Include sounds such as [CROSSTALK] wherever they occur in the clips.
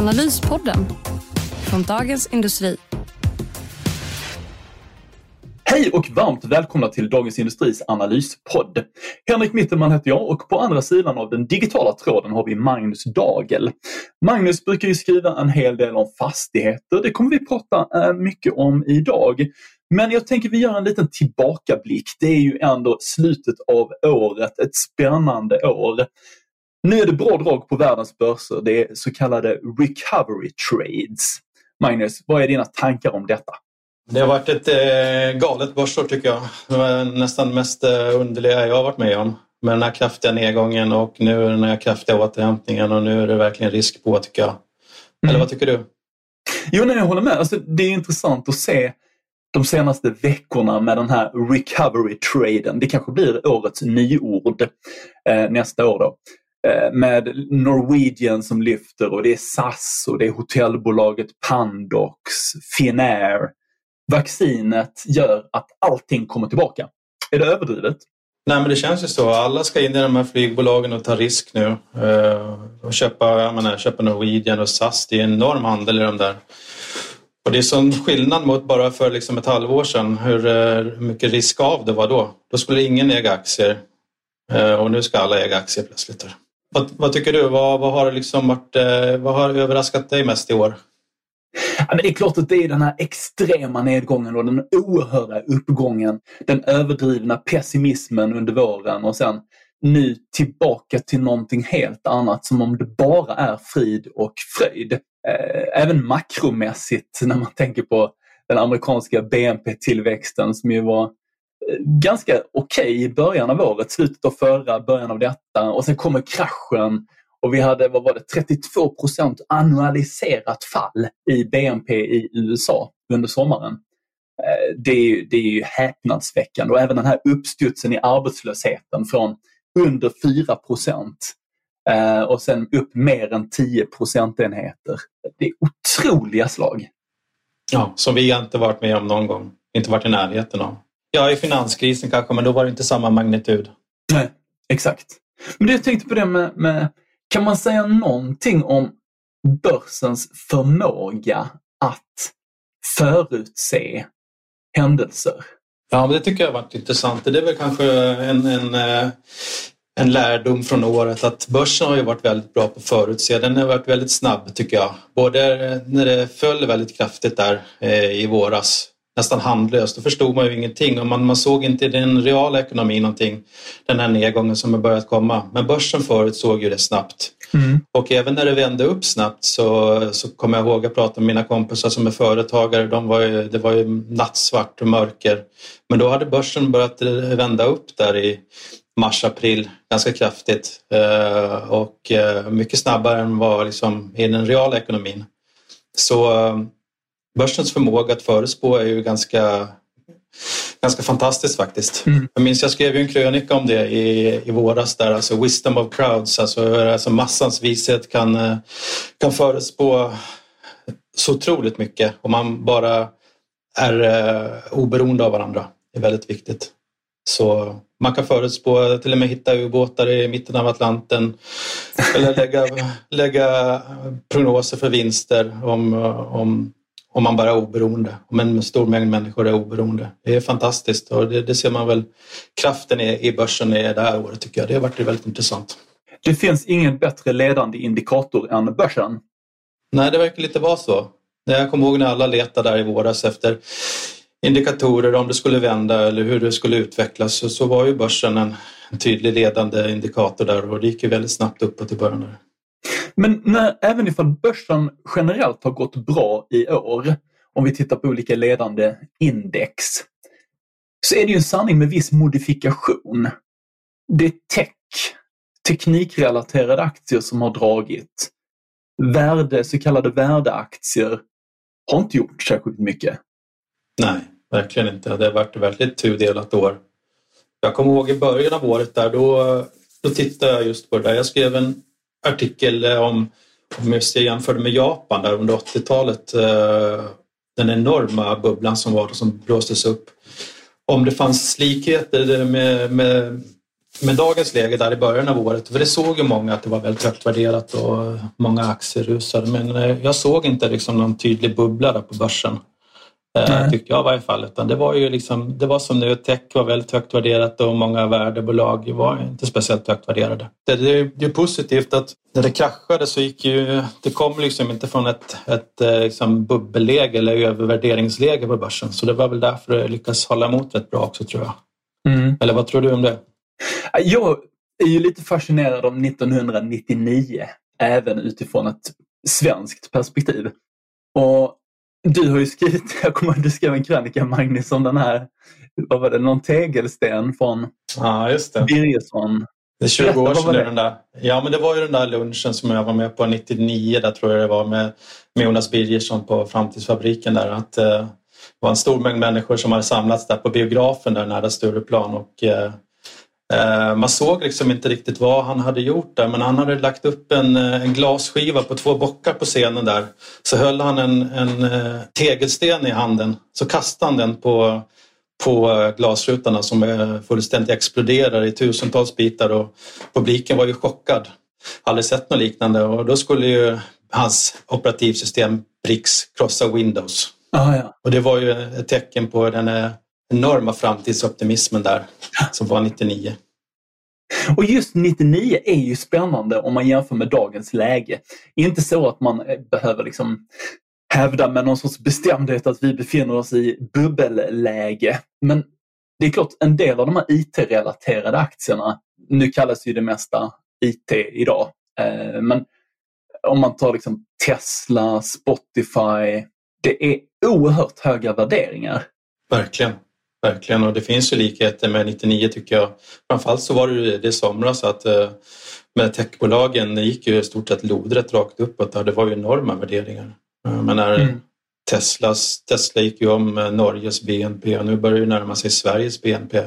Analyspodden från Dagens Industri. Hej och varmt välkomna till Dagens Industris analyspodd. Henrik Mittelman heter jag och på andra sidan av den digitala tråden har vi Magnus Dagel. Magnus brukar ju skriva en hel del om fastigheter. Det kommer vi prata eh, mycket om idag. Men jag tänker vi gör en liten tillbakablick. Det är ju ändå slutet av året, ett spännande år. Nu är det bra drag på världens börser. Det är så kallade recovery trades. Magnus, vad är dina tankar om detta? Det har varit ett eh, galet börsår tycker jag. Det var nästan mest eh, underliga jag har varit med om. Med den här kraftiga nedgången och nu den här kraftiga återhämtningen och nu är det verkligen risk på tycker jag. Eller mm. vad tycker du? Jo, nej, jag håller med. Alltså, det är intressant att se de senaste veckorna med den här recovery-traden. Det kanske blir årets nyord eh, nästa år. Då. Eh, med Norwegian som lyfter och det är SAS och det är hotellbolaget Pandox, Finnair. Vaccinet gör att allting kommer tillbaka. Är det överdrivet? Nej men det känns ju så. Alla ska in i de här flygbolagen och ta risk nu. Eh, och köpa, jag menar, köpa Norwegian och SAS. Det är en enorm handel i de där. Och det är sån skillnad mot bara för liksom ett halvår sedan hur, eh, hur mycket risk av det var då. Då skulle ingen äga aktier. Och nu ska alla äga aktier plötsligt. Vad, vad tycker du? Vad, vad, har liksom varit, eh, vad har överraskat dig mest i år? Ja, men det är klart att det är den här extrema nedgången och den oerhörda uppgången. Den överdrivna pessimismen under våren och sen nu tillbaka till någonting helt annat som om det bara är frid och fröjd. Eh, även makromässigt när man tänker på den amerikanska BNP-tillväxten som ju var ganska okej okay i början av året, slutet av förra, början av detta och sen kommer kraschen och vi hade vad var det, 32 procent annualiserat fall i BNP i USA under sommaren. Eh, det är, det är ju häpnadsväckande och även den här uppstudsen i arbetslösheten från under 4 procent eh, och sen upp mer än 10 procentenheter. Det är otroliga slag. Ja, som vi inte varit med om någon gång. Inte varit i närheten av. Ja, i finanskrisen kanske, men då var det inte samma magnitud. Nej, exakt. Men det jag tänkte på det med, med kan man säga någonting om börsens förmåga att förutse händelser? Ja, men det tycker jag har varit intressant. Det är väl kanske en, en, eh, en lärdom från året att börsen har ju varit väldigt bra på att förutse. Den har varit väldigt snabb tycker jag. Både när det föll väldigt kraftigt där eh, i våras nästan handlöst. Då förstod man ju ingenting och man, man såg inte i den reala ekonomin någonting, den här nedgången som har börjat komma. Men börsen förut såg ju det snabbt. Mm. Och även när det vände upp snabbt så, så kommer jag ihåg att prata med mina kompisar som är företagare. De var ju, det var ju nattsvart och mörker. Men då hade börsen börjat vända upp där i mars, april ganska kraftigt eh, och eh, mycket snabbare än vad liksom i den reala ekonomin. Så börsens förmåga att förutspå är ju ganska, ganska fantastiskt faktiskt. Mm. Jag minns jag skrev en krönika om det i, i våras där, alltså wisdom of crowds, alltså, alltså massans vishet kan, eh, kan förutspå så otroligt mycket om man bara är eh, oberoende av varandra. Det är väldigt viktigt. Så man kan förutspå, till och med hitta ubåtar i mitten av Atlanten eller lägga, [LAUGHS] lägga prognoser för vinster om, om om man bara är oberoende. Om en stor mängd människor är oberoende. Det är fantastiskt och det, det ser man väl kraften i, i börsen är det här året tycker jag. Det har varit väldigt intressant. Det finns ingen bättre ledande indikator än börsen? Nej, det verkar lite vara så. Jag kommer ihåg när alla letade där i våras efter indikatorer om det skulle vända eller hur det skulle utvecklas så, så var ju börsen en, en tydlig ledande indikator där och det gick ju väldigt snabbt uppåt i början. Där. Men när, även ifall börsen generellt har gått bra i år, om vi tittar på olika ledande index, så är det ju en sanning med viss modifikation. Det är tech, teknikrelaterade aktier som har dragit. värde, så kallade värdeaktier har inte gjort särskilt mycket. Nej, verkligen inte. Det har varit ett väldigt tudelat år. Jag kommer ihåg i början av året där, då, då tittade jag just på det där. Jag skrev en artikel eh, om, om just jag jämförde med Japan där under 80-talet. Eh, den enorma bubblan som var som blåstes upp. Om det fanns likheter med, med, med dagens läge där i början av året. För det såg ju många att det var väldigt högt värderat och många aktier rusade. Men eh, jag såg inte liksom någon tydlig bubbla där på börsen. Nej. Tyckte jag i varje fall. Utan det var ju liksom, det var som nu, tech var väldigt högt värderat och många värdebolag var inte speciellt högt värderade. Det, det, är positivt att när det kraschade så gick ju, det kom liksom inte från ett, ett eh, liksom bubbelläge eller övervärderingsläge på börsen. Så det var väl därför det lyckades hålla emot rätt bra också tror jag. Mm. Eller vad tror du om det? Jag är ju lite fascinerad om 1999 även utifrån ett svenskt perspektiv. Och du har ju skrivit, [LAUGHS] jag kommer ihåg du skrev en krönika Magnus om den här, vad var det, någon tegelsten från ja, just det. Birgersson. Det är 20 Berätta, år sedan den där. Ja men det var ju den där lunchen som jag var med på 99 där tror jag det var med, med Jonas Birgersson på Framtidsfabriken där. Att, eh, det var en stor mängd människor som hade samlats där på biografen där nära Stureplan och Eh, man såg liksom inte riktigt vad han hade gjort där men han hade lagt upp en, eh, en glasskiva på två bockar på scenen där. Så höll han en, en eh, tegelsten i handen så kastade han den på, på glasrutorna som fullständigt exploderar i tusentals bitar och publiken var ju chockad. Aldrig sett något liknande och då skulle ju hans operativsystem Brix krossa Windows. Ah, ja. Och det var ju ett tecken på den enorma framtidsoptimismen där som var 99. Och just 99 är ju spännande om man jämför med dagens läge. Inte så att man eh, behöver liksom hävda med någon sorts bestämdhet att vi befinner oss i bubbelläge. Men det är klart, en del av de här IT-relaterade aktierna, nu kallas ju det mesta IT idag, eh, men om man tar liksom Tesla, Spotify, det är oerhört höga värderingar. Verkligen. Verkligen och det finns ju likheter med 99 tycker jag. Framförallt så var det det i somras att eh, med techbolagen gick ju i stort sett lodrätt rakt uppåt. Det var ju enorma värderingar. Men när mm. Teslas, Tesla gick ju om Norges BNP och nu börjar det närma sig Sveriges BNP.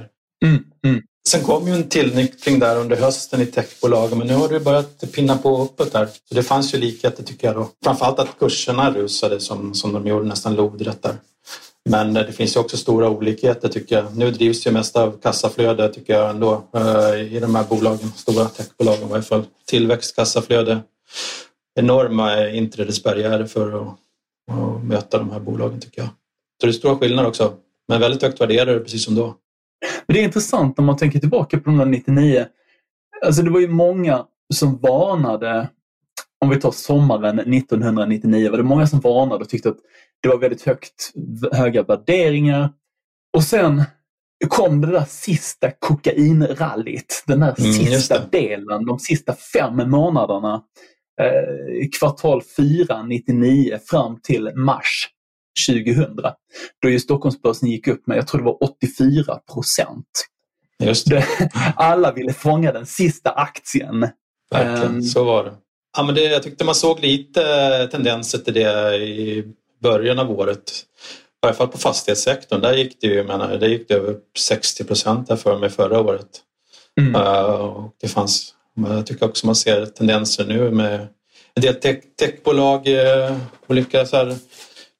Mm. Mm. Sen kom ju en tillnyktring där under hösten i techbolagen men nu har det börjat pinna på uppåt där. Så det fanns ju likheter tycker jag då. Framförallt att kurserna rusade som, som de gjorde nästan lodrätt där. Men eh, det finns ju också stora olikheter tycker jag. Nu drivs ju mest av kassaflöde tycker jag ändå eh, i de här bolagen, stora techbolagen i varje fall. Tillväxt, kassaflöde, enorma eh, inträdesbarriärer för att, att möta de här bolagen tycker jag. Så det är stora skillnader också, men väldigt högt värderade precis som då. Men det är intressant om man tänker tillbaka på de där 99. Alltså det var ju många som varnade, om vi tar sommaren 1999, var det många som varnade och tyckte att det var väldigt högt, höga värderingar. Och sen kom det där sista kokainrallyt. Den där mm, sista delen, de sista fem månaderna. Eh, kvartal 4 99 fram till mars 2000. Då ju Stockholmsbörsen gick upp med, jag tror det var 84 procent. Just det. [LAUGHS] Alla ville fånga den sista aktien. Verkligen, um, så var det. Ja, men det, jag tyckte man såg lite tendenser till det i början av året. I varje fall på fastighetssektorn, där gick det, ju, menar, där gick det över 60 procent för mig förra året. Mm. Uh, och det fanns, jag tycker också man ser tendenser nu med en del tech, techbolag, uh, olika så här,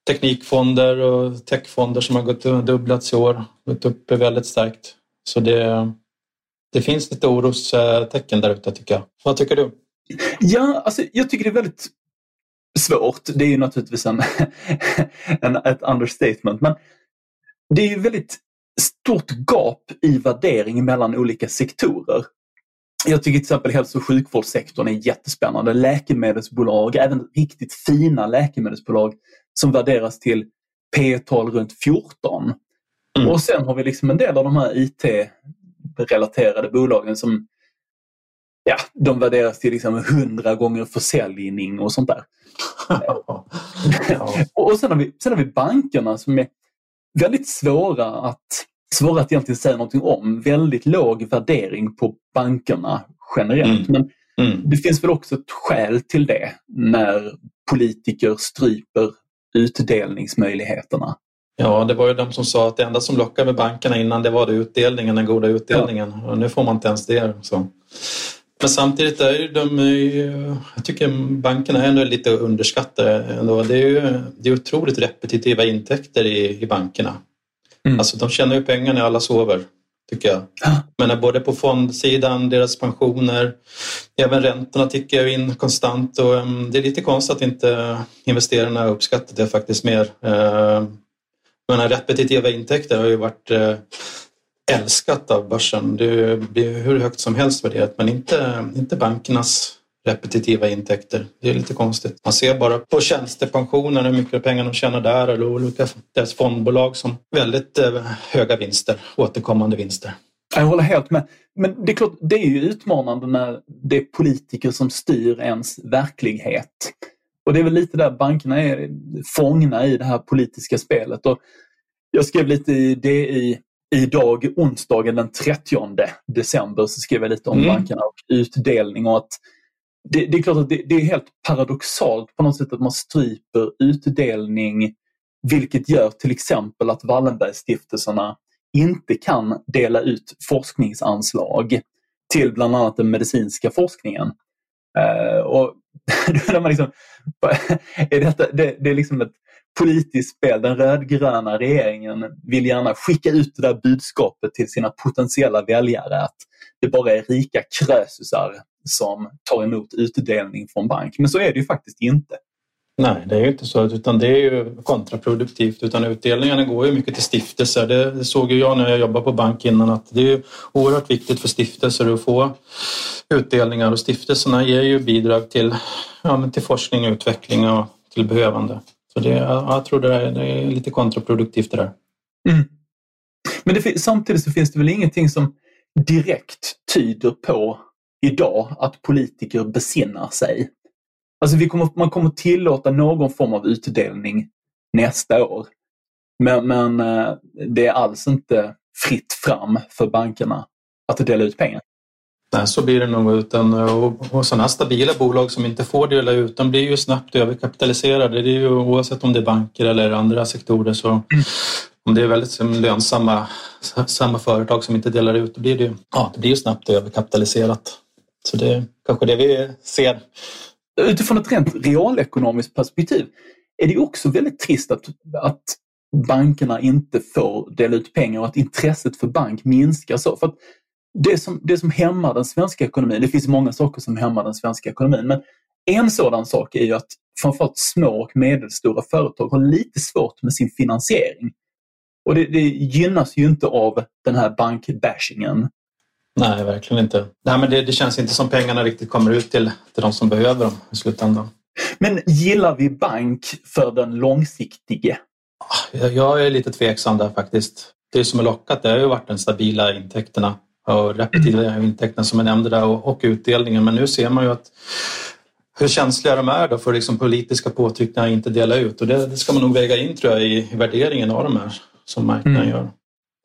teknikfonder och techfonder som har gått dubblats i år. Gått upp väldigt starkt. Så det, det finns lite orostecken där ute tycker jag. Vad tycker du? Ja, alltså, jag tycker det är väldigt svårt. Det är ju naturligtvis en, [LAUGHS] en, ett understatement. Men det är ju väldigt stort gap i värdering mellan olika sektorer. Jag tycker till exempel hälso och sjukvårdssektorn är jättespännande. Läkemedelsbolag, även riktigt fina läkemedelsbolag som värderas till P tal runt 14. Mm. Och sen har vi liksom en del av de här IT-relaterade bolagen som ja, de värderas till liksom 100 gånger försäljning och sånt där. [LAUGHS] ja. [LAUGHS] och sen har, vi, sen har vi bankerna som är väldigt svåra att, svåra att egentligen säga någonting om. Väldigt låg värdering på bankerna generellt. Mm. Men mm. det finns väl också ett skäl till det när politiker stryper utdelningsmöjligheterna. Ja, det var ju de som sa att det enda som lockade med bankerna innan det var det utdelningen, den goda utdelningen. Ja. Och nu får man inte ens det. Så. Men samtidigt är ju de, jag tycker bankerna är ändå lite underskattade. Ändå. Det är ju det är otroligt repetitiva intäkter i, i bankerna. Mm. Alltså de tjänar ju pengar när alla sover, tycker jag. Men både på fondsidan, deras pensioner, även räntorna tickar in konstant och um, det är lite konstigt att inte investerarna uppskattat det faktiskt mer. Uh, men repetitiva intäkter har ju varit uh, älskat av börsen. Det blir hur högt som helst värderat men inte, inte bankernas repetitiva intäkter. Det är lite konstigt. Man ser bara på tjänstepensioner hur mycket pengar de tjänar där eller olika deras fondbolag som väldigt eh, höga vinster, återkommande vinster. Jag håller helt med. Men det är klart, det är ju utmanande när det är politiker som styr ens verklighet. Och det är väl lite där bankerna är fångna i det här politiska spelet. Och jag skrev lite i DI idag, onsdagen den 30 december, så skrev jag lite om mm. bankerna och utdelning och att det, det är klart att det, det, är helt paradoxalt på något sätt att man stryper utdelning vilket gör till exempel att Wallenbergstiftelserna inte kan dela ut forskningsanslag till bland annat den medicinska forskningen. Uh, och [LAUGHS] man liksom, [LAUGHS] är detta, det, det, är liksom ett politiskt spel. Den rödgröna regeringen vill gärna skicka ut det där budskapet till sina potentiella väljare att det bara är rika krösusar som tar emot utdelning från bank. Men så är det ju faktiskt inte. Nej, det är ju inte så, utan det är ju kontraproduktivt. Utan utdelningarna går ju mycket till stiftelser. Det såg ju jag när jag jobbade på bank innan att det är oerhört viktigt för stiftelser att få utdelningar och stiftelserna ger ju bidrag till, ja, till forskning och utveckling och till behövande. Så det, jag tror det är, det är lite kontraproduktivt det där. Mm. Men det, samtidigt så finns det väl ingenting som direkt tyder på idag att politiker besinnar sig. Alltså vi kommer, man kommer tillåta någon form av utdelning nästa år. Men, men eh, det är alls inte fritt fram för bankerna att dela ut pengar. Nej, så blir det nog. Utan, och, och sådana stabila bolag som inte får dela ut, de blir ju snabbt överkapitaliserade. Det är ju, oavsett om det är banker eller andra sektorer. Så. Om det är väldigt lönsamma samma företag som inte delar ut, då blir det, ja, det blir ju snabbt överkapitaliserat. Så det är kanske det vi ser. Utifrån ett rent realekonomiskt perspektiv är det också väldigt trist att, att bankerna inte får dela ut pengar och att intresset för bank minskar så. För det, som, det som hämmar den svenska ekonomin, det finns många saker som hämmar den svenska ekonomin, men en sådan sak är ju att framförallt små och medelstora företag har lite svårt med sin finansiering. Och det, det gynnas ju inte av den här bankbashingen Nej, verkligen inte. Nej, men det, det, känns inte som pengarna riktigt kommer ut till, till de som behöver dem i slutändan. Men gillar vi bank för den långsiktige? Jag, jag är lite tveksam där faktiskt. Det som har lockat det har ju varit de stabila intäkterna och repetitiva intäkterna som jag nämnde där och, och, utdelningen. Men nu ser man ju att hur känsliga de är då för liksom politiska påtryckningar att inte dela ut och det, det, ska man nog väga in tror jag i, i värderingen av de här som marknaden mm. gör.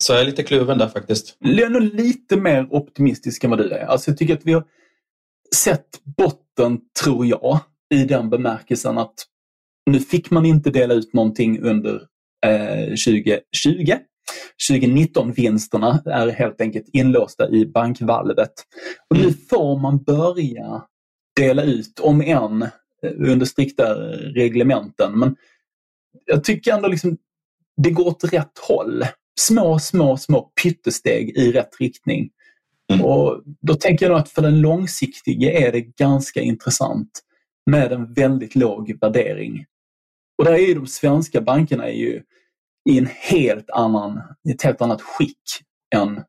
Så jag är lite kluven där faktiskt. Jag är nog lite mer optimistisk än vad du är. Alltså jag tycker att vi har sett botten, tror jag, i den bemärkelsen att nu fick man inte dela ut någonting under eh, 2020. 2019-vinsterna är helt enkelt inlåsta i bankvalvet. Och nu får man börja dela ut, om än eh, under strikta reglementen. Men jag tycker ändå liksom det går åt rätt håll små, små, små pyttesteg i rätt riktning. Mm. Och Då tänker jag nog att för den långsiktige är det ganska intressant med en väldigt låg värdering. Och där är de svenska bankerna är ju i en helt annan, ett helt annat skick än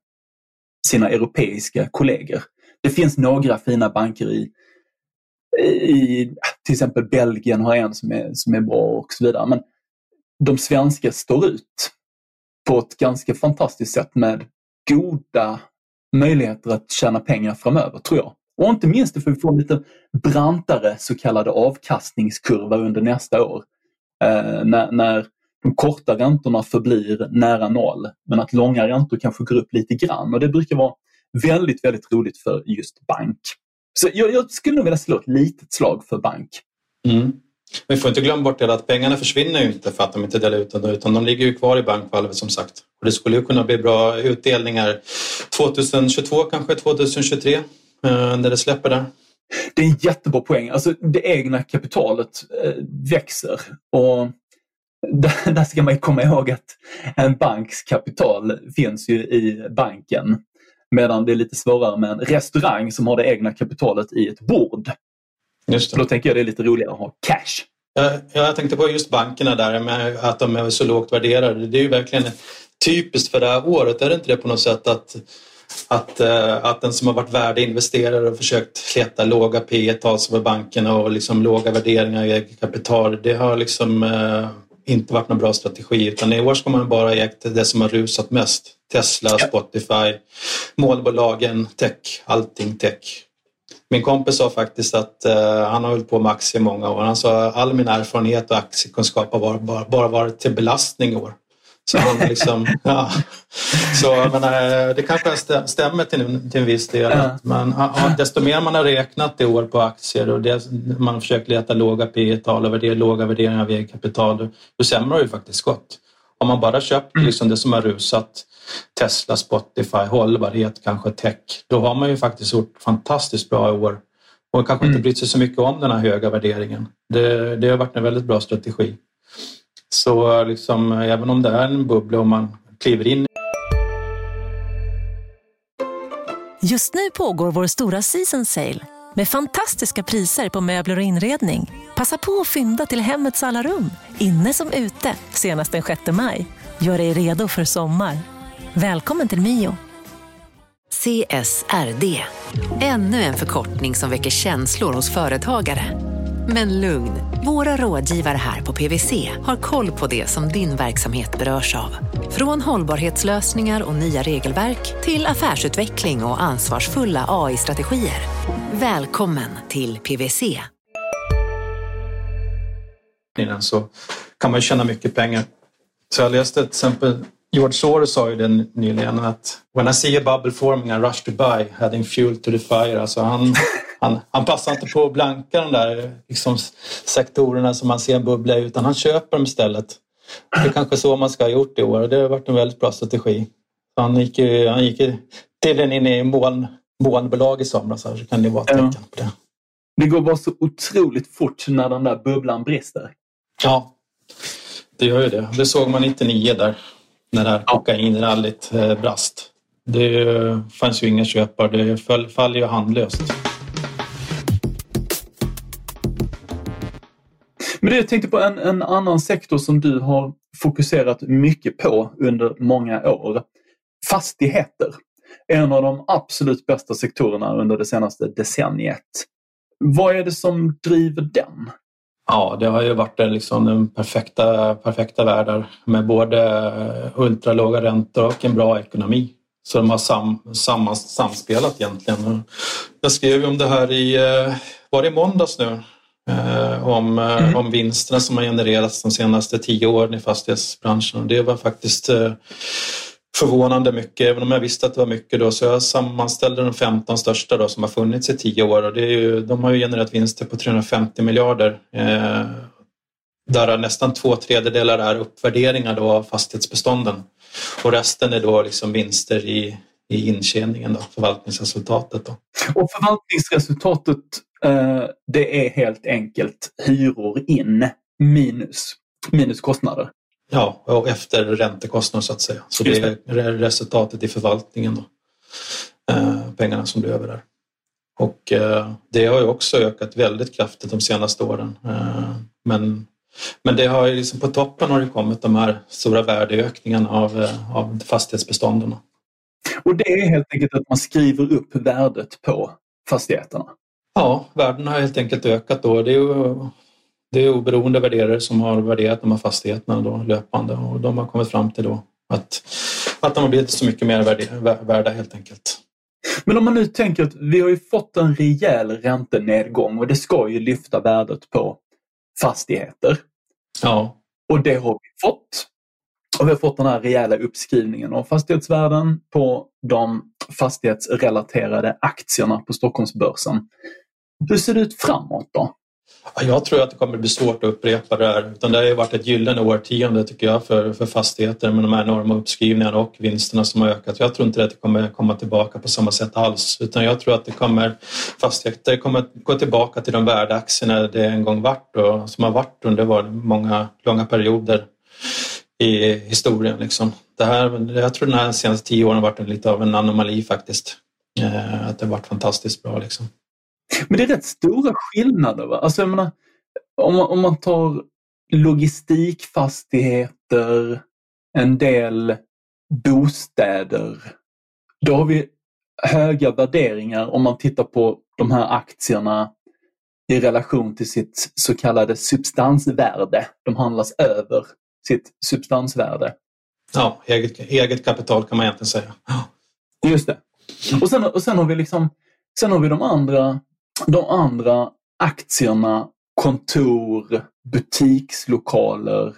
sina europeiska kollegor. Det finns några fina banker i, i till exempel Belgien har en som är, som är bra och så vidare. Men de svenska står ut på ett ganska fantastiskt sätt med goda möjligheter att tjäna pengar framöver, tror jag. Och inte minst för att vi får en lite brantare så kallade avkastningskurva under nästa år. Eh, när, när de korta räntorna förblir nära noll men att långa räntor kanske går upp lite grann och det brukar vara väldigt, väldigt roligt för just bank. Så jag, jag skulle nog vilja slå ett litet slag för bank. Mm. Vi får inte glömma bort det att pengarna försvinner ju inte för att de inte delar ut dem utan de ligger ju kvar i bankvalvet som sagt. Och det skulle ju kunna bli bra utdelningar 2022 kanske 2023 eh, när det släpper där. Det är en jättebra poäng. Alltså det egna kapitalet eh, växer och där, där ska man komma ihåg att en banks kapital finns ju i banken. Medan det är lite svårare med en restaurang som har det egna kapitalet i ett bord. Just det. Då tänker jag det är lite roligare att ha cash. Jag, jag tänkte på just bankerna där med att de är så lågt värderade. Det är ju verkligen typiskt för det här året. Är det inte det på något sätt att, att, eh, att den som har varit värdeinvesterare och försökt leta låga P tal för bankerna och liksom låga värderingar i eget kapital. Det har liksom eh, inte varit någon bra strategi utan i år ska man bara ägt det som har rusat mest. Tesla, Spotify, målbolagen, tech, allting tech. Min kompis sa faktiskt att uh, han har hållit på med aktier i många år. Han sa all min erfarenhet och aktiekunskap har bara, bara, bara varit till belastning i år. Så han liksom, [LAUGHS] ja. Så men, det kanske stämmer till en, till en viss del. Ja. Ja, desto mer man har räknat i år på aktier och det, man har försökt leta låga P tal och värdera, låga värderingar av eget kapital, då sämre har det ju faktiskt gått. Om man bara köpt mm. liksom det som har rusat, Tesla, Spotify, hållbarhet, kanske tech, då har man ju faktiskt gjort fantastiskt bra i år och kanske inte mm. brytt sig så mycket om den här höga värderingen. Det, det har varit en väldigt bra strategi. Så liksom, även om det är en bubbla och man kliver in Just nu pågår vår stora season sale med fantastiska priser på möbler och inredning. Passa på att fynda till hemmets alla rum, inne som ute, senast den 6 maj. Gör dig redo för sommar. Välkommen till Mio. CSRD, ännu en förkortning som väcker känslor hos företagare. Men lugn, våra rådgivare här på PWC har koll på det som din verksamhet berörs av. Från hållbarhetslösningar och nya regelverk till affärsutveckling och ansvarsfulla AI-strategier. Välkommen till PWC. Så kan man tjäna mycket pengar. Så jag läste till exempel George Soros sa ju det nyligen att When I see a bubble forming I rush to buy, adding fuel to the fire. Alltså han, [LAUGHS] han, han passar inte på att blanka de där liksom, sektorerna som man ser en bubbla utan han köper dem istället. Det är kanske så man ska ha gjort i år och det har varit en väldigt bra strategi. Han gick ju, han gick tydligen in i moln, molnbolag i somras så kan det vara ett tecken på det. Det går bara så otroligt fort när den där bubblan brister. Ja, det gör ju det. Det såg man 99 där när det här kokainrallyt eh, brast. Det fanns ju inga köpare, det föll, faller ju handlöst. Men det jag tänkte på en, en annan sektor som du har fokuserat mycket på under många år. Fastigheter. En av de absolut bästa sektorerna under det senaste decenniet. Vad är det som driver den? Ja, det har ju varit liksom den perfekta, perfekta världar med både eh, ultralåga räntor och en bra ekonomi. Så de har sam, sam, samspelat egentligen. Jag skrev om det här i, eh, var det i måndags nu? Eh, om, mm. om vinsterna som har genererats de senaste tio åren i fastighetsbranschen. och Det var faktiskt eh, förvånande mycket, även om jag visste att det var mycket då. Så jag sammanställde de 15 största då som har funnits i tio år och det är ju, de har ju genererat vinster på 350 miljarder. Eh, där nästan två tredjedelar är uppvärderingar då av fastighetsbestånden. Och resten är då liksom vinster i, i intjäningen, då, förvaltningsresultatet. Då. Och förvaltningsresultatet det är helt enkelt hyror in minus, minus kostnader. Ja, och efter räntekostnader så att säga. Så det är resultatet i förvaltningen då. Eh, pengarna som blir över där. Och eh, det har ju också ökat väldigt kraftigt de senaste åren. Eh, men, men det har ju liksom på toppen har det kommit de här stora värdeökningarna av, av fastighetsbestånden. Och det är helt enkelt att man skriver upp värdet på fastigheterna? Ja, värdena har helt enkelt ökat då. Det är ju det är oberoende värderare som har värderat de här fastigheterna då, löpande och de har kommit fram till då att, att de har blivit så mycket mer värda helt enkelt. Men om man nu tänker att vi har ju fått en rejäl räntenedgång och det ska ju lyfta värdet på fastigheter. Ja. Och det har vi fått. Och vi har fått den här rejäla uppskrivningen av fastighetsvärden på de fastighetsrelaterade aktierna på Stockholmsbörsen. Hur ser det ut framåt då? Jag tror att det kommer bli svårt att upprepa det här. Utan det har ju varit ett gyllene årtionde tycker jag för, för fastigheter med de här enorma uppskrivningarna och vinsterna som har ökat. Jag tror inte att det kommer komma tillbaka på samma sätt alls. Utan jag tror att det kommer, fastigheter kommer gå tillbaka till de värdeaktierna det en gång vart och som har varit under många långa perioder i historien. Liksom. Det här, jag tror de här senaste tio åren har varit lite av en anomali faktiskt. Eh, att det har varit fantastiskt bra. Liksom. Men det är rätt stora skillnader. Va? Alltså, jag menar, om, man, om man tar logistikfastigheter, en del bostäder. Då har vi höga värderingar om man tittar på de här aktierna i relation till sitt så kallade substansvärde. De handlas över sitt substansvärde. Ja, eget, eget kapital kan man egentligen säga. Just det. Och sen, och sen har vi liksom Sen har vi de andra de andra aktierna, kontor, butikslokaler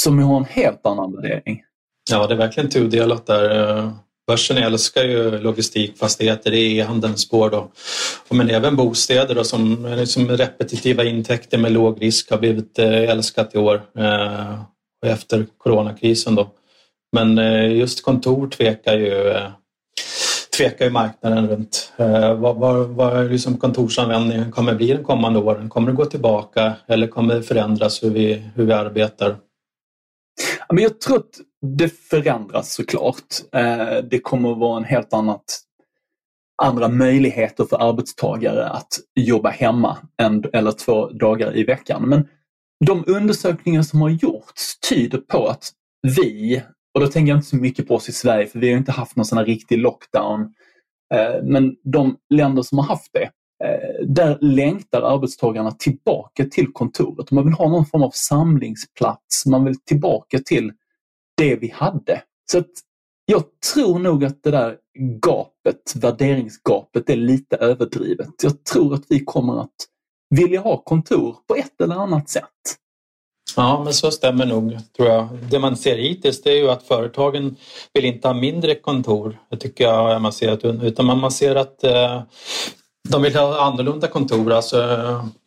som har en helt annan värdering. Ja, det är verkligen tudelat där. Börsen älskar ju logistikfastigheter, det är e-handelns spår. Då. Men även bostäder då, som som liksom repetitiva intäkter med låg risk har blivit eh, älskat i år eh, efter coronakrisen. Då. Men eh, just kontor tvekar ju tvekar ju marknaden runt. Eh, vad, vad, vad liksom kontorsanvändningen kommer bli de kommande åren? Kommer det gå tillbaka eller kommer det förändras hur vi, hur vi arbetar? Men jag tror att det förändras såklart. Eh, det kommer att vara en helt annat andra möjligheter för arbetstagare att jobba hemma en eller två dagar i veckan. Men de undersökningar som har gjorts tyder på att vi och då tänker jag inte så mycket på oss i Sverige för vi har inte haft någon sån här riktig lockdown. Eh, men de länder som har haft det, eh, där längtar arbetstagarna tillbaka till kontoret. Man vill ha någon form av samlingsplats, man vill tillbaka till det vi hade. Så att jag tror nog att det där gapet, värderingsgapet, är lite överdrivet. Jag tror att vi kommer att vilja ha kontor på ett eller annat sätt. Ja, men så stämmer nog tror jag. Det man ser hittills det är ju att företagen vill inte ha mindre kontor. Det tycker jag man ser. Utan man ser att eh, de vill ha annorlunda kontor, alltså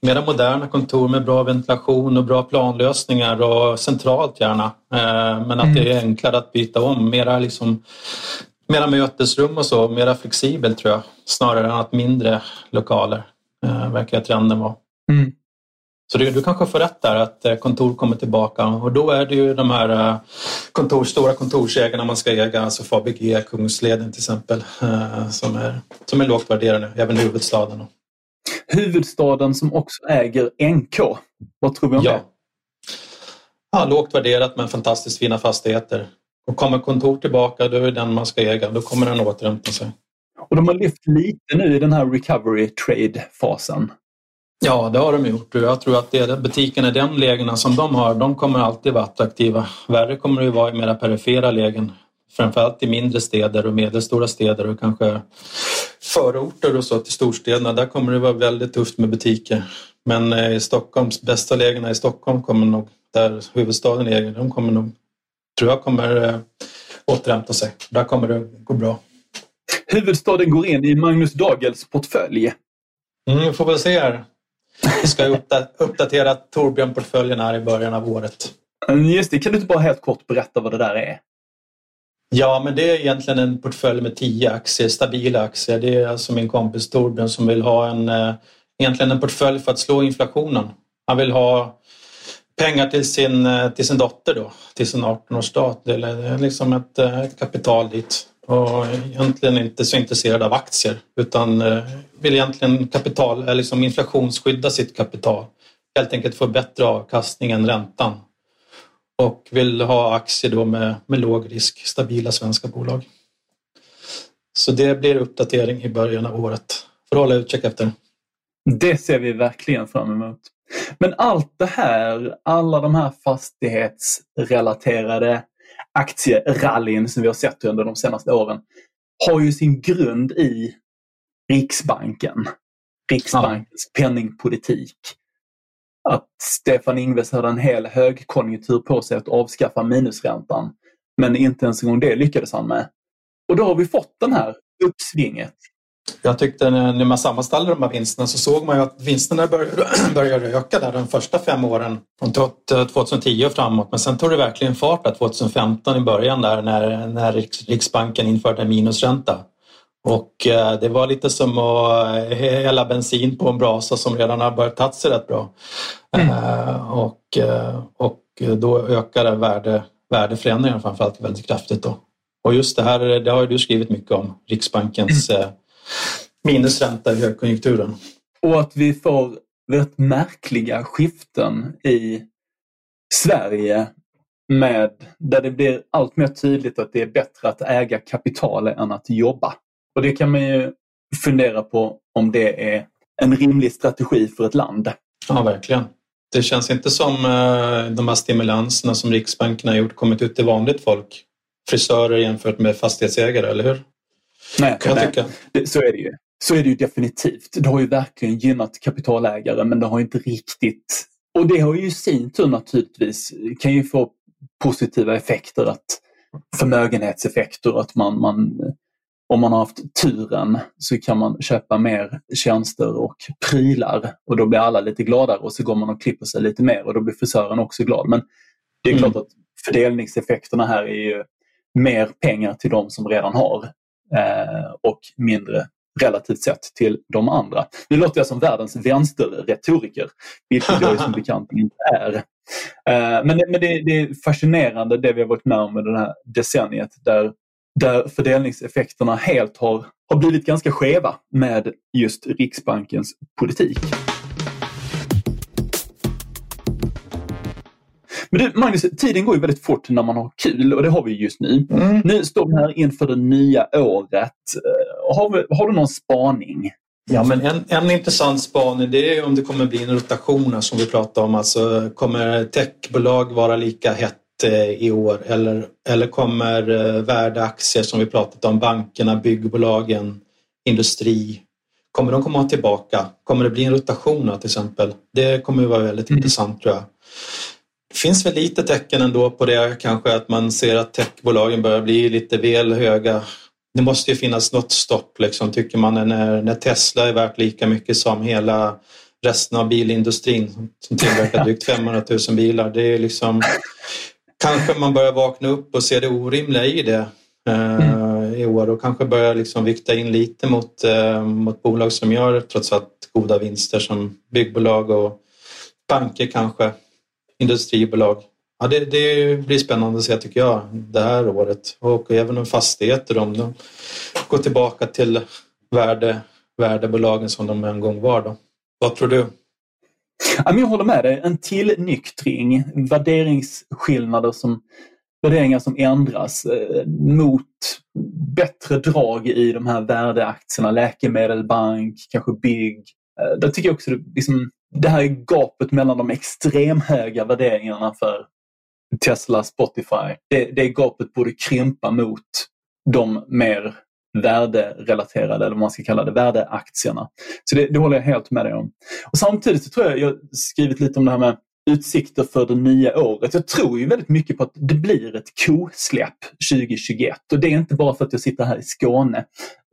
mera moderna kontor med bra ventilation och bra planlösningar och centralt gärna. Eh, men att mm. det är enklare att byta om, mera, liksom, mera mötesrum och så, mera flexibelt tror jag. Snarare än att mindre lokaler eh, verkar trenden vara. Mm. Så du, du kanske får rätt där att eh, kontor kommer tillbaka och då är det ju de här eh, kontor, stora kontorsägarna man ska äga, alltså Fabege, Kungsleden till exempel, eh, som är, som är lågt värderade, även huvudstaden. Huvudstaden som också äger NK, vad tror vi om ja. det? Ja, lågt värderat men fantastiskt fina fastigheter. Och kommer kontor tillbaka, då är det den man ska äga. Då kommer den återhämta sig. Och de har lyft lite nu i den här recovery trade-fasen. Ja, det har de gjort. Jag tror att det, butikerna i de lägena som de har, de kommer alltid vara attraktiva. Värre kommer det vara i mera perifera lägen. Framförallt i mindre städer och medelstora städer och kanske förorter och så till storstäderna. Där kommer det vara väldigt tufft med butiker. Men eh, i Stockholms bästa lägena i Stockholm kommer nog, där huvudstaden är, de kommer nog, tror jag kommer äh, återhämta sig. Där kommer det gå bra. Huvudstaden går in i Magnus Dagels portfölj. Mm, får väl se här. Vi ska uppdatera Torbjörn-portföljen här i början av året. Just det, kan du inte bara helt kort berätta vad det där är? Ja, men det är egentligen en portfölj med tio aktier, stabila aktier. Det är alltså min kompis Torbjörn som vill ha en, eh, egentligen en portfölj för att slå inflationen. Han vill ha pengar till sin, eh, till sin dotter då, till sin 18-årsdag. Det är liksom ett, eh, ett kapital dit och egentligen inte så intresserad av aktier utan eh, vill egentligen kapital, eller liksom inflationsskydda sitt kapital. Helt enkelt få bättre avkastning än räntan. Och vill ha aktier då med, med låg risk, stabila svenska bolag. Så det blir uppdatering i början av året. Får hålla utkik efter. Det ser vi verkligen fram emot. Men allt det här, alla de här fastighetsrelaterade aktierallyn som vi har sett under de senaste åren har ju sin grund i Riksbanken. Riksbankens ja. penningpolitik. Att Stefan Ingves hade en hel högkonjunktur på sig att avskaffa minusräntan. Men inte ens en gång det lyckades han med. Och då har vi fått den här uppsvinget. Jag tyckte när man sammanställde de här vinsterna så såg man ju att vinsterna började, [CLEARS THROAT] började öka där de första fem åren från 2010 och framåt. Men sen tog det verkligen fart där 2015 i början där när, när Riksbanken införde minusränta. Och eh, det var lite som att hälla bensin på en brasa som redan har börjat ta sig rätt bra. Mm. Uh, och, och då ökade värde, värdeförändringarna framförallt väldigt kraftigt. Då. Och just det här det har du skrivit mycket om, Riksbankens mm. Minusränta i högkonjunkturen. Och att vi får rätt märkliga skiften i Sverige med där det blir allt mer tydligt att det är bättre att äga kapital än att jobba. Och det kan man ju fundera på om det är en rimlig strategi för ett land. Ja, verkligen. Det känns inte som eh, de här stimulanserna som Riksbanken har gjort kommit ut till vanligt folk. Frisörer jämfört med fastighetsägare, eller hur? Nej, kan jag tycka. Det, så är det ju. Så är det ju definitivt. Det har ju verkligen gynnat kapitalägare men det har inte riktigt... Och det har ju i sin tur naturligtvis kan ju få positiva effekter att förmögenhetseffekter, att man, man om man har haft turen så kan man köpa mer tjänster och prylar och då blir alla lite gladare och så går man och klipper sig lite mer och då blir frisören också glad. Men det är mm. klart att fördelningseffekterna här är ju mer pengar till de som redan har Eh, och mindre relativt sett till de andra. Nu låter jag som världens vänsterretoriker, vilket jag som bekant inte är. Eh, men, men det, det, är fascinerande det vi har varit med om under det här decenniet där där fördelningseffekterna helt har, har blivit ganska skeva med just Riksbankens politik. Men du, Magnus, tiden går ju väldigt fort när man har kul och det har vi just nu. Mm. Nu står vi här inför det nya året. Eh, har, vi, har du någon spaning? Ja, men en, en intressant spaning det är om det kommer bli en rotation som vi pratade om. Alltså, kommer techbolag vara lika hett Eh, i år eller, eller kommer eh, värdeaktier som vi pratat om, bankerna, byggbolagen, industri, kommer de komma tillbaka? Kommer det bli en rotation till exempel? Det kommer att vara väldigt mm. intressant tror jag. Det finns väl lite tecken ändå på det kanske att man ser att techbolagen börjar bli lite väl höga. Det måste ju finnas något stopp liksom, tycker man när, när Tesla är värt lika mycket som hela resten av bilindustrin som tillverkar [LAUGHS] drygt 500 000 bilar. Det är liksom kanske man börjar vakna upp och se det orimliga i det eh, mm. i år och kanske börja liksom vikta in lite mot, eh, mot bolag som gör trots allt goda vinster som byggbolag och banker kanske, industribolag. Ja, det, det blir spännande att se tycker jag det här året och även om fastigheter om de går tillbaka till värde, värdebolagen som de en gång var. Då. Vad tror du? Jag håller med dig. En tillnyktring, värderingsskillnader som, värderingar som ändras eh, mot bättre drag i de här värdeaktierna, läkemedel, bank, kanske bygg. Eh, där tycker jag också liksom, det här gapet mellan de extremhöga värderingarna för Tesla, Spotify, det, det gapet borde krympa mot de mer värderelaterade, eller vad man ska kalla det, värdeaktierna. Så det, det håller jag helt med dig om. Och samtidigt så tror jag, jag har skrivit lite om det här med utsikter för det nya året. Jag tror ju väldigt mycket på att det blir ett kosläpp 2021 och det är inte bara för att jag sitter här i Skåne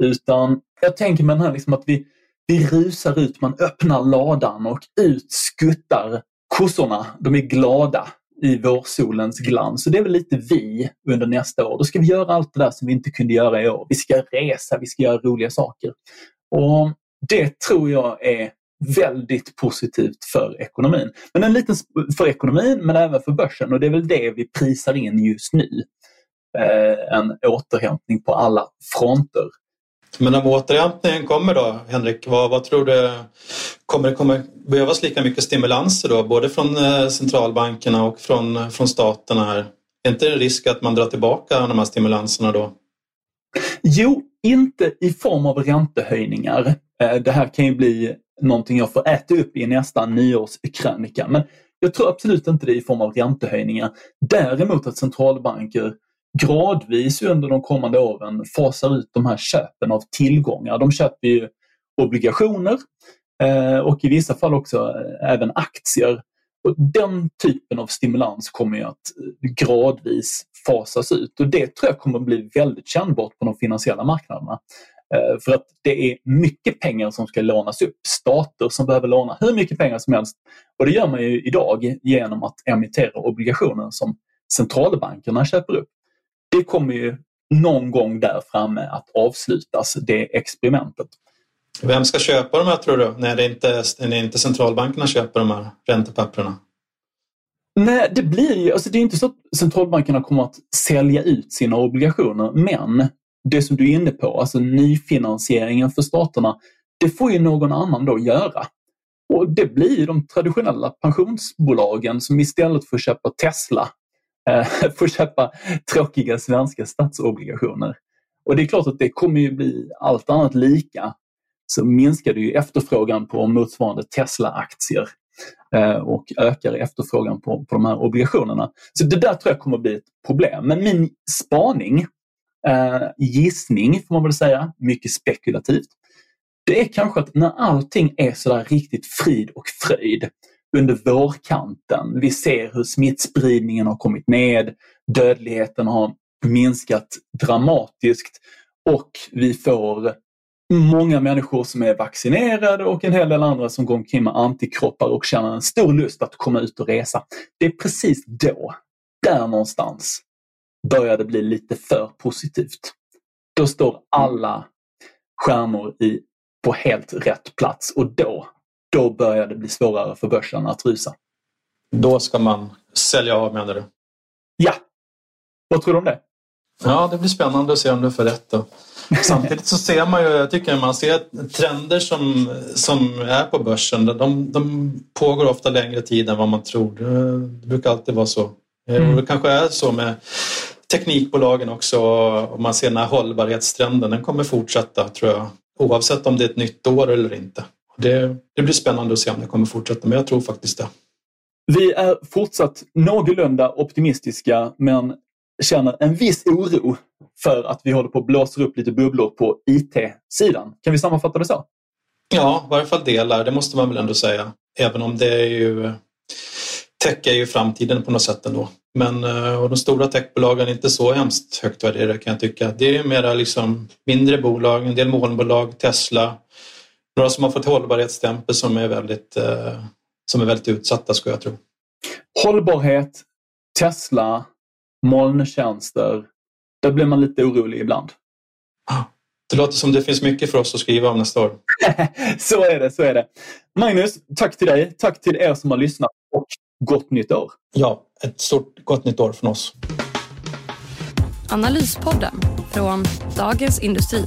utan jag tänker mig här liksom att vi, vi rusar ut, man öppnar ladan och ut skuttar kossorna. De är glada i vårsolens glans. Så det är väl lite vi under nästa år. Då ska vi göra allt det där som vi inte kunde göra i år. Vi ska resa, vi ska göra roliga saker. Och Det tror jag är väldigt positivt för ekonomin. Men en liten för ekonomin men även för börsen och det är väl det vi prisar in just nu. Eh, en återhämtning på alla fronter. Men om återhämtningen kommer då, Henrik, vad, vad tror du? Kommer det kommer behövas lika mycket stimulanser då, både från eh, centralbankerna och från, från staterna här? Är inte det en risk att man drar tillbaka de här stimulanserna då? Jo, inte i form av räntehöjningar. Eh, det här kan ju bli någonting jag får äta upp i nästa nyårskrönika. Men jag tror absolut inte det i form av räntehöjningar. Däremot att centralbanker gradvis under de kommande åren fasar ut de här köpen av tillgångar. De köper ju obligationer eh, och i vissa fall också eh, även aktier Och den typen av stimulans kommer ju att eh, gradvis fasas ut och det tror jag kommer att bli väldigt kännbart på de finansiella marknaderna. Eh, för att det är mycket pengar som ska lånas upp. Stater som behöver låna hur mycket pengar som helst. Och det gör man ju idag genom att emittera obligationer som centralbankerna köper upp. Det kommer ju någon gång där framme att avslutas, det experimentet. Vem ska köpa de här tror du? När det inte, när inte centralbankerna köper de här räntepapperna? Nej, det blir ju, alltså det är inte så att centralbankerna kommer att sälja ut sina obligationer, men det som du är inne på, alltså nyfinansieringen för staterna, det får ju någon annan då göra. Och det blir de traditionella pensionsbolagen som istället för att köpa Tesla Eh, [LAUGHS] får köpa tråkiga svenska statsobligationer. Och det är klart att det kommer ju bli allt annat lika så minskar det ju efterfrågan på motsvarande Tesla-aktier eh, och ökar efterfrågan på, på de här obligationerna. Så det där tror jag kommer att bli ett problem. Men min spaning eh, gissning får man väl säga, mycket spekulativt. Det är kanske att när allting är sådär riktigt frid och fröjd under vårkanten, vi ser hur smittspridningen har kommit ned, dödligheten har minskat dramatiskt och vi får många människor som är vaccinerade och en hel del andra som går omkring med antikroppar och känner en stor lust att komma ut och resa. Det är precis då, där någonstans, börjar det bli lite för positivt. Då står alla stjärnor i, på helt rätt plats och då, då börjar det bli svårare för börsen att rusa. Då ska man sälja av menar du? Ja. Vad tror du om det? Ja, det blir spännande att se om du får rätt. Då. Samtidigt så ser man ju, jag tycker man ser trender som, som är på börsen. De, de pågår ofta längre tid än vad man tror. Det brukar alltid vara så. Mm. Och det kanske är så med teknikbolagen också och man ser den här hållbarhetstrenden, den kommer fortsätta tror jag. Oavsett om det är ett nytt år eller inte. Det, det blir spännande att se om det kommer fortsätta, men jag tror faktiskt det. Vi är fortsatt någorlunda optimistiska men känner en viss oro för att vi håller på att blåsa upp lite bubblor på IT-sidan. Kan vi sammanfatta det så? Ja, i varje fall delar, det måste man väl ändå säga. Även om det är ju tech är ju framtiden på något sätt ändå. Men eh, och de stora techbolagen är inte så hemskt högt värderade kan jag tycka. Det är mera liksom mindre bolag, en del molnbolag, Tesla, några som har fått hållbarhetsstämpel som är väldigt, eh, som är väldigt utsatta skulle jag tro. Hållbarhet, Tesla, molntjänster. Där blir man lite orolig ibland. Det låter som det finns mycket för oss att skriva om nästa år. [LAUGHS] så är det, så är det. Magnus, tack till dig. Tack till er som har lyssnat och gott nytt år. Ja, ett stort gott nytt år från oss. Analyspodden från Dagens Industri.